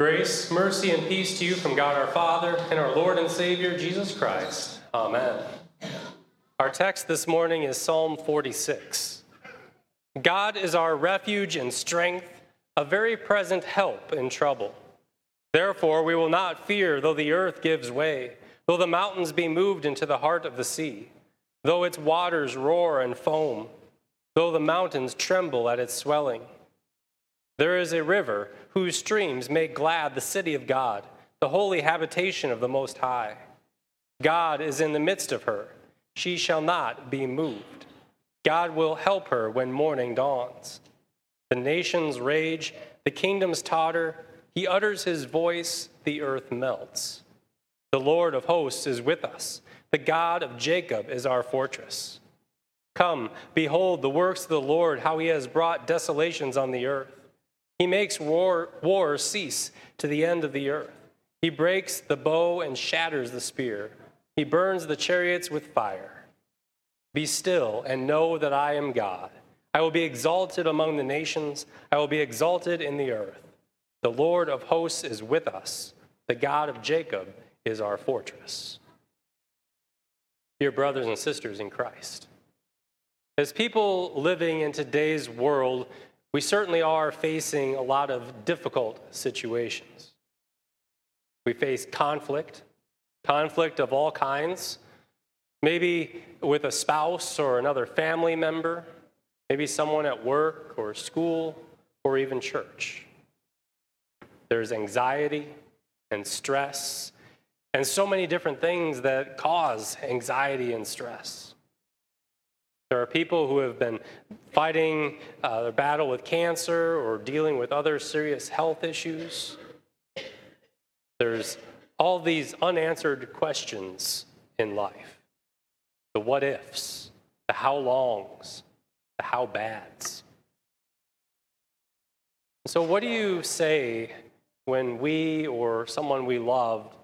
Grace, mercy, and peace to you from God our Father and our Lord and Savior, Jesus Christ. Amen. Our text this morning is Psalm 46. God is our refuge and strength, a very present help in trouble. Therefore, we will not fear though the earth gives way, though the mountains be moved into the heart of the sea, though its waters roar and foam, though the mountains tremble at its swelling. There is a river whose streams make glad the city of God, the holy habitation of the Most High. God is in the midst of her. She shall not be moved. God will help her when morning dawns. The nations rage, the kingdoms totter. He utters his voice, the earth melts. The Lord of hosts is with us. The God of Jacob is our fortress. Come, behold the works of the Lord, how he has brought desolations on the earth. He makes war, war cease to the end of the earth. He breaks the bow and shatters the spear. He burns the chariots with fire. Be still and know that I am God. I will be exalted among the nations, I will be exalted in the earth. The Lord of hosts is with us, the God of Jacob is our fortress. Dear brothers and sisters in Christ, as people living in today's world, we certainly are facing a lot of difficult situations. We face conflict, conflict of all kinds, maybe with a spouse or another family member, maybe someone at work or school or even church. There's anxiety and stress and so many different things that cause anxiety and stress. There are people who have been fighting uh, their battle with cancer or dealing with other serious health issues. There's all these unanswered questions in life the what ifs, the how longs, the how bads. So, what do you say when we or someone we love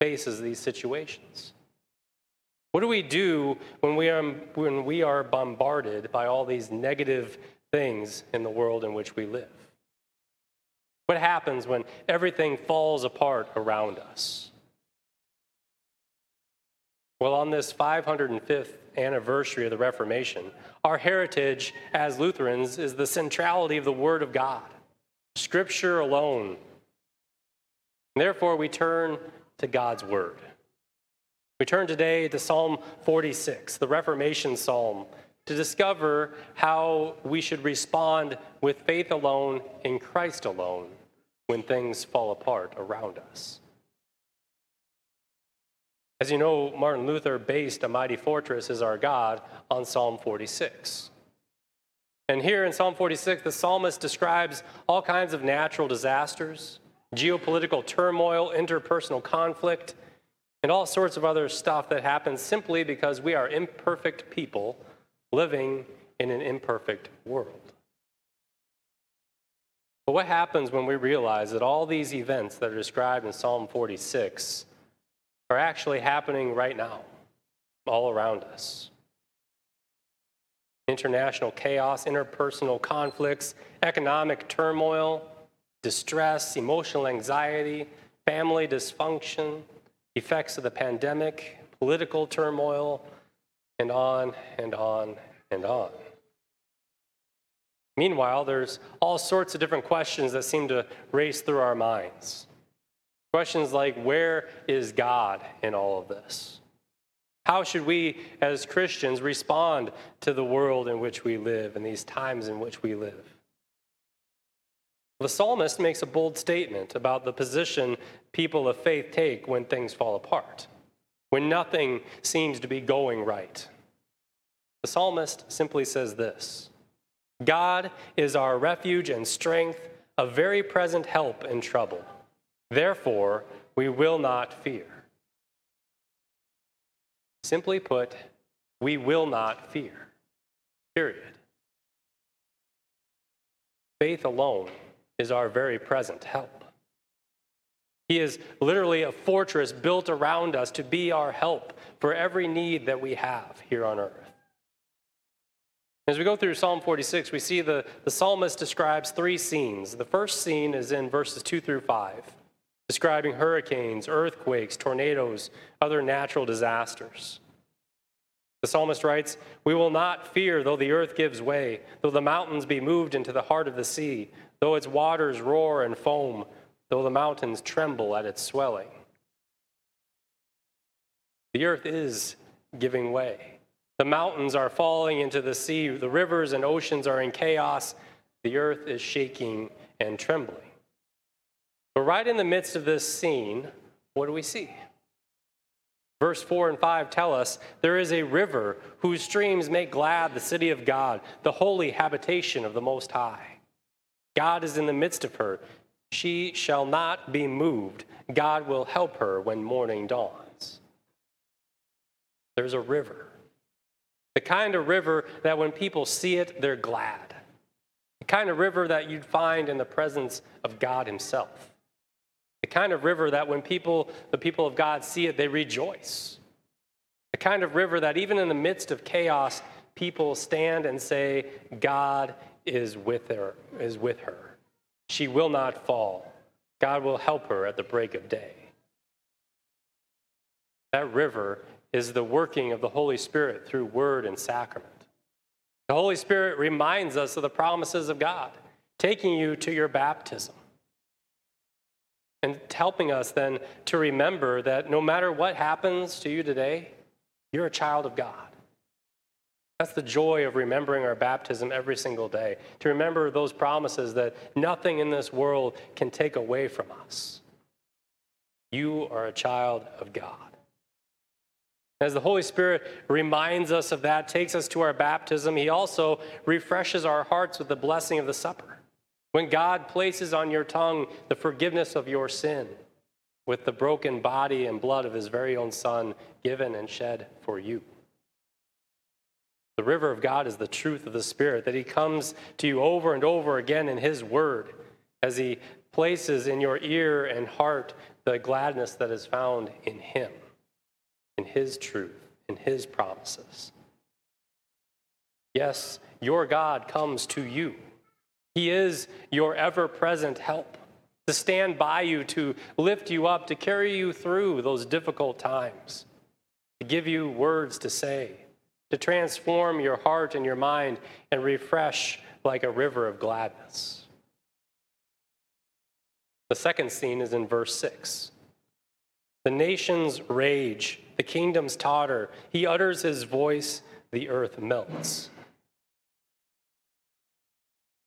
faces these situations? What do we do when we are, when we are bombarded by all these negative things in the world in which we live? What happens when everything falls apart around us? Well, on this 505th anniversary of the Reformation, our heritage as Lutherans is the centrality of the Word of God, Scripture alone. Therefore, we turn to God's Word. We turn today to Psalm 46, the Reformation Psalm, to discover how we should respond with faith alone in Christ alone when things fall apart around us. As you know, Martin Luther based A Mighty Fortress is Our God on Psalm 46. And here in Psalm 46, the psalmist describes all kinds of natural disasters, geopolitical turmoil, interpersonal conflict, and all sorts of other stuff that happens simply because we are imperfect people living in an imperfect world. But what happens when we realize that all these events that are described in Psalm 46 are actually happening right now, all around us? International chaos, interpersonal conflicts, economic turmoil, distress, emotional anxiety, family dysfunction, effects of the pandemic, political turmoil, and on and on and on. Meanwhile, there's all sorts of different questions that seem to race through our minds. Questions like, where is God in all of this? How should we, as Christians, respond to the world in which we live and these times in which we live? The psalmist makes a bold statement about the position people of faith take when things fall apart, when nothing seems to be going right. The psalmist simply says this God is our refuge and strength, a very present help in trouble. Therefore, we will not fear. Simply put, we will not fear. Period. Faith alone is our very present help. He is literally a fortress built around us to be our help for every need that we have here on earth. As we go through Psalm 46, we see the, the psalmist describes three scenes. The first scene is in verses 2 through 5, describing hurricanes, earthquakes, tornadoes, other natural disasters. The psalmist writes, We will not fear though the earth gives way, though the mountains be moved into the heart of the sea, though its waters roar and foam, though the mountains tremble at its swelling. The earth is giving way. The mountains are falling into the sea. The rivers and oceans are in chaos. The earth is shaking and trembling. But right in the midst of this scene, what do we see? Verse 4 and 5 tell us there is a river whose streams make glad the city of God, the holy habitation of the Most High. God is in the midst of her. She shall not be moved. God will help her when morning dawns. There's a river the kind of river that when people see it, they're glad. The kind of river that you'd find in the presence of God Himself. The kind of river that when people, the people of God see it, they rejoice. The kind of river that even in the midst of chaos, people stand and say, God is with her, is with her. She will not fall. God will help her at the break of day. That river is the working of the Holy Spirit through word and sacrament. The Holy Spirit reminds us of the promises of God, taking you to your baptism. And helping us then to remember that no matter what happens to you today, you're a child of God. That's the joy of remembering our baptism every single day, to remember those promises that nothing in this world can take away from us. You are a child of God. As the Holy Spirit reminds us of that, takes us to our baptism, He also refreshes our hearts with the blessing of the supper. When God places on your tongue the forgiveness of your sin with the broken body and blood of His very own Son given and shed for you. The river of God is the truth of the Spirit, that He comes to you over and over again in His Word as He places in your ear and heart the gladness that is found in Him in His truth, in His promises. Yes, your God comes to you. He is your ever present help to stand by you, to lift you up, to carry you through those difficult times, to give you words to say, to transform your heart and your mind and refresh like a river of gladness. The second scene is in verse 6. The nations rage the kingdoms totter. He utters his voice, the earth melts.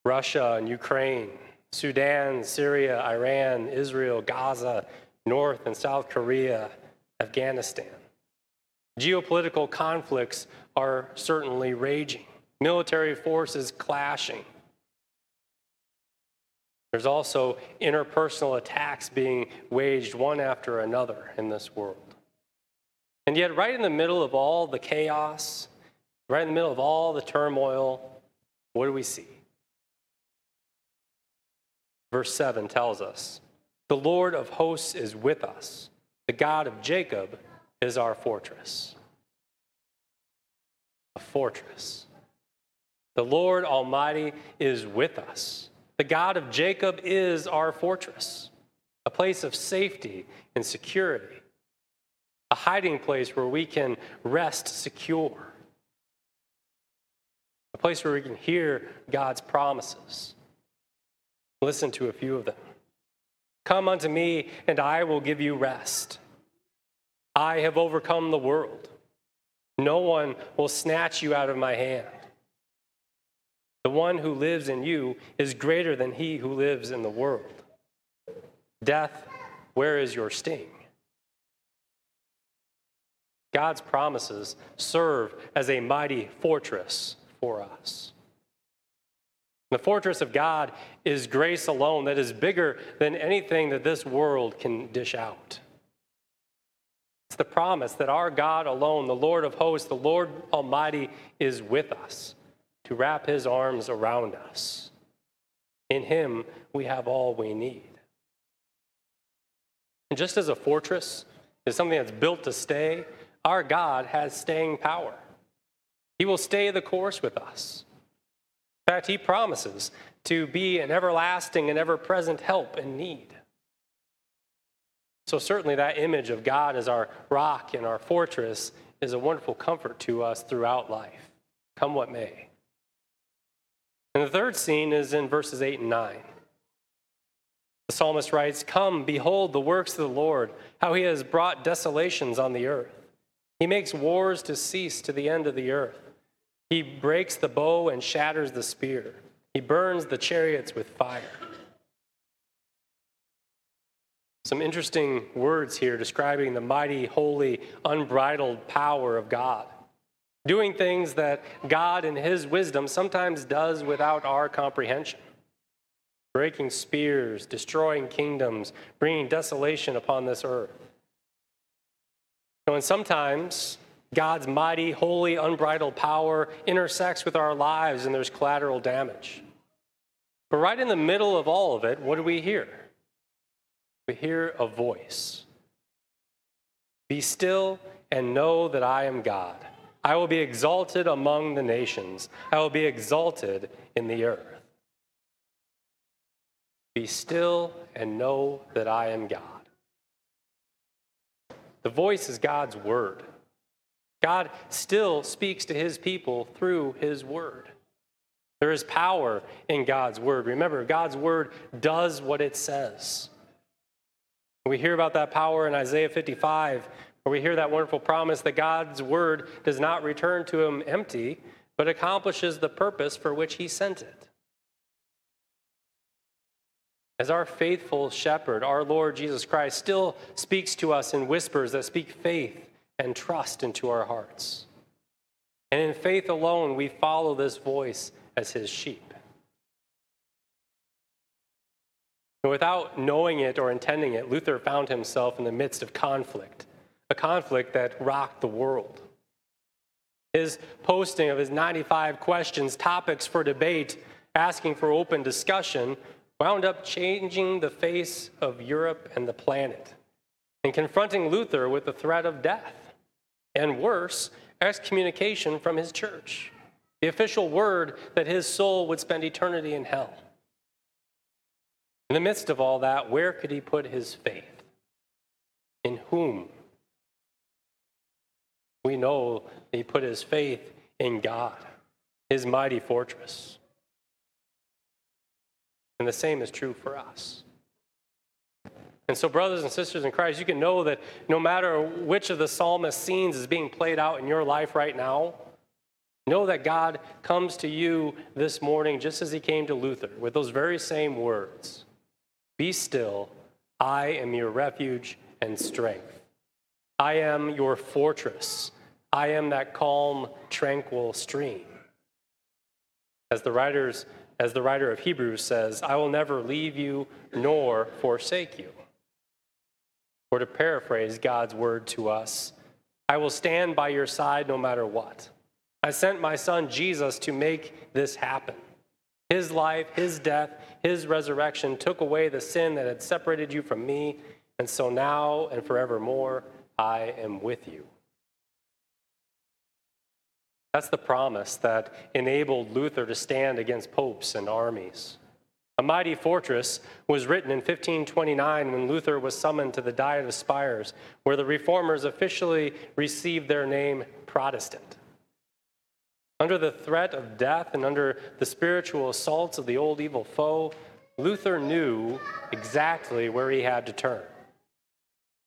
Russia and Ukraine, Sudan, Syria, Iran, Israel, Gaza, North and South Korea, Afghanistan. Geopolitical conflicts are certainly raging, military forces clashing. There's also interpersonal attacks being waged one after another in this world. And yet, right in the middle of all the chaos, right in the middle of all the turmoil, what do we see? Verse 7 tells us The Lord of hosts is with us, the God of Jacob is our fortress. A fortress. The Lord Almighty is with us. The God of Jacob is our fortress, a place of safety and security a hiding place where we can rest secure, a place where we can hear God's promises. Listen to a few of them. Come unto me, and I will give you rest. I have overcome the world. No one will snatch you out of my hand. The one who lives in you is greater than he who lives in the world. Death, where is your sting? God's promises serve as a mighty fortress for us. The fortress of God is grace alone that is bigger than anything that this world can dish out. It's the promise that our God alone, the Lord of hosts, the Lord Almighty, is with us to wrap his arms around us. In him, we have all we need. And just as a fortress is something that's built to stay, our God has staying power. He will stay the course with us. Fact, he promises to be an everlasting and ever present help in need. So, certainly, that image of God as our rock and our fortress is a wonderful comfort to us throughout life, come what may. And the third scene is in verses 8 and 9. The psalmist writes, Come, behold the works of the Lord, how he has brought desolations on the earth. He makes wars to cease to the end of the earth. He breaks the bow and shatters the spear. He burns the chariots with fire. Some interesting words here describing the mighty, holy, unbridled power of God. Doing things that God, in His wisdom, sometimes does without our comprehension. Breaking spears, destroying kingdoms, bringing desolation upon this earth. And sometimes God's mighty, holy, unbridled power intersects with our lives and there's collateral damage. But right in the middle of all of it, what do we hear? We hear a voice Be still and know that I am God. I will be exalted among the nations, I will be exalted in the earth. Be still and know that I am God. The voice is God's word. God still speaks to his people through his word. There is power in God's word. Remember, God's word does what it says. We hear about that power in Isaiah 55, where we hear that wonderful promise that God's word does not return to him empty, but accomplishes the purpose for which he sent it. As our faithful shepherd, our Lord Jesus Christ still speaks to us in whispers that speak faith and trust into our hearts. And in faith alone, we follow this voice as his sheep. without knowing it or intending it, Luther found himself in the midst of conflict, a conflict that rocked the world. His posting of his 95 questions, topics for debate, asking for open discussion, wound up changing the face of Europe and the planet and confronting Luther with the threat of death and worse, excommunication from his church, the official word that his soul would spend eternity in hell. In the midst of all that, where could he put his faith? In whom? We know he put his faith in God, his mighty fortress. And the same is true for us. And so, brothers and sisters in Christ, you can know that no matter which of the psalmist scenes is being played out in your life right now, know that God comes to you this morning just as he came to Luther with those very same words Be still, I am your refuge and strength. I am your fortress. I am that calm, tranquil stream. As the writers as the writer of Hebrews says, I will never leave you nor forsake you. Or to paraphrase God's word to us, I will stand by your side no matter what. I sent my son Jesus to make this happen. His life, his death, his resurrection took away the sin that had separated you from me, and so now and forevermore I am with you. That's the promise that enabled Luther to stand against popes and armies. A Mighty Fortress was written in 1529 when Luther was summoned to the Diet of Spires, where the reformers officially received their name Protestant. Under the threat of death and under the spiritual assaults of the old evil foe, Luther knew exactly where he had to turn.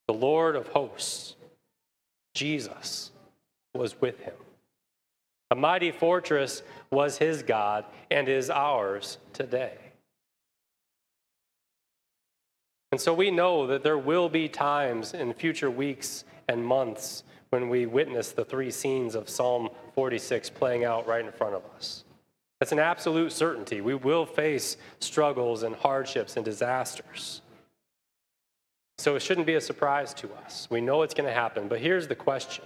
The Lord of hosts, Jesus, was with him. A mighty fortress was his God and is ours today. And so we know that there will be times in future weeks and months when we witness the three scenes of Psalm 46 playing out right in front of us. That's an absolute certainty. We will face struggles and hardships and disasters. So it shouldn't be a surprise to us. We know it's going to happen. But here's the question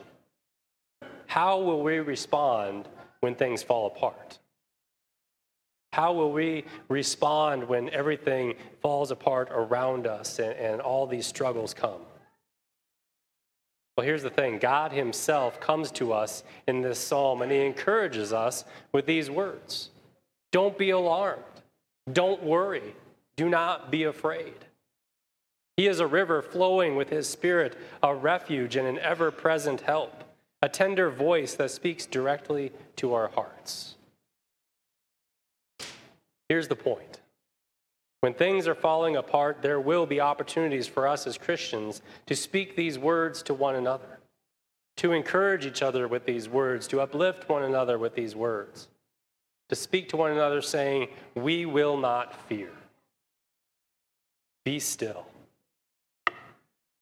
How will we respond when things fall apart? How will we respond when everything falls apart around us and, and all these struggles come? Well, here's the thing God Himself comes to us in this psalm and He encourages us with these words Don't be alarmed. Don't worry. Do not be afraid. He is a river flowing with his spirit, a refuge and an ever present help, a tender voice that speaks directly to our hearts. Here's the point when things are falling apart, there will be opportunities for us as Christians to speak these words to one another, to encourage each other with these words, to uplift one another with these words, to speak to one another saying, We will not fear. Be still.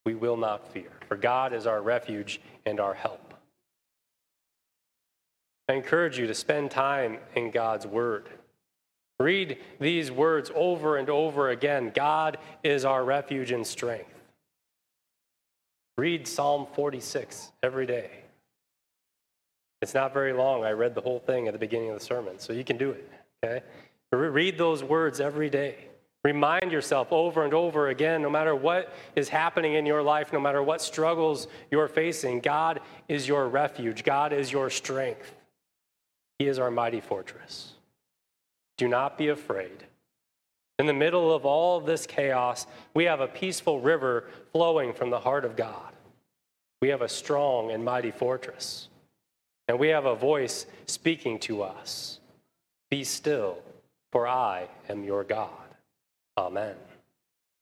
We will not fear, for God is our refuge and our help. I encourage you to spend time in God's Word. Read these words over and over again God is our refuge and strength. Read Psalm 46 every day. It's not very long. I read the whole thing at the beginning of the sermon, so you can do it, okay? Read those words every day. Remind yourself over and over again, no matter what is happening in your life, no matter what struggles you're facing, God is your refuge. God is your strength. He is our mighty fortress. Do not be afraid. In the middle of all this chaos, we have a peaceful river flowing from the heart of God. We have a strong and mighty fortress. And we have a voice speaking to us Be still, for I am your God. Amen.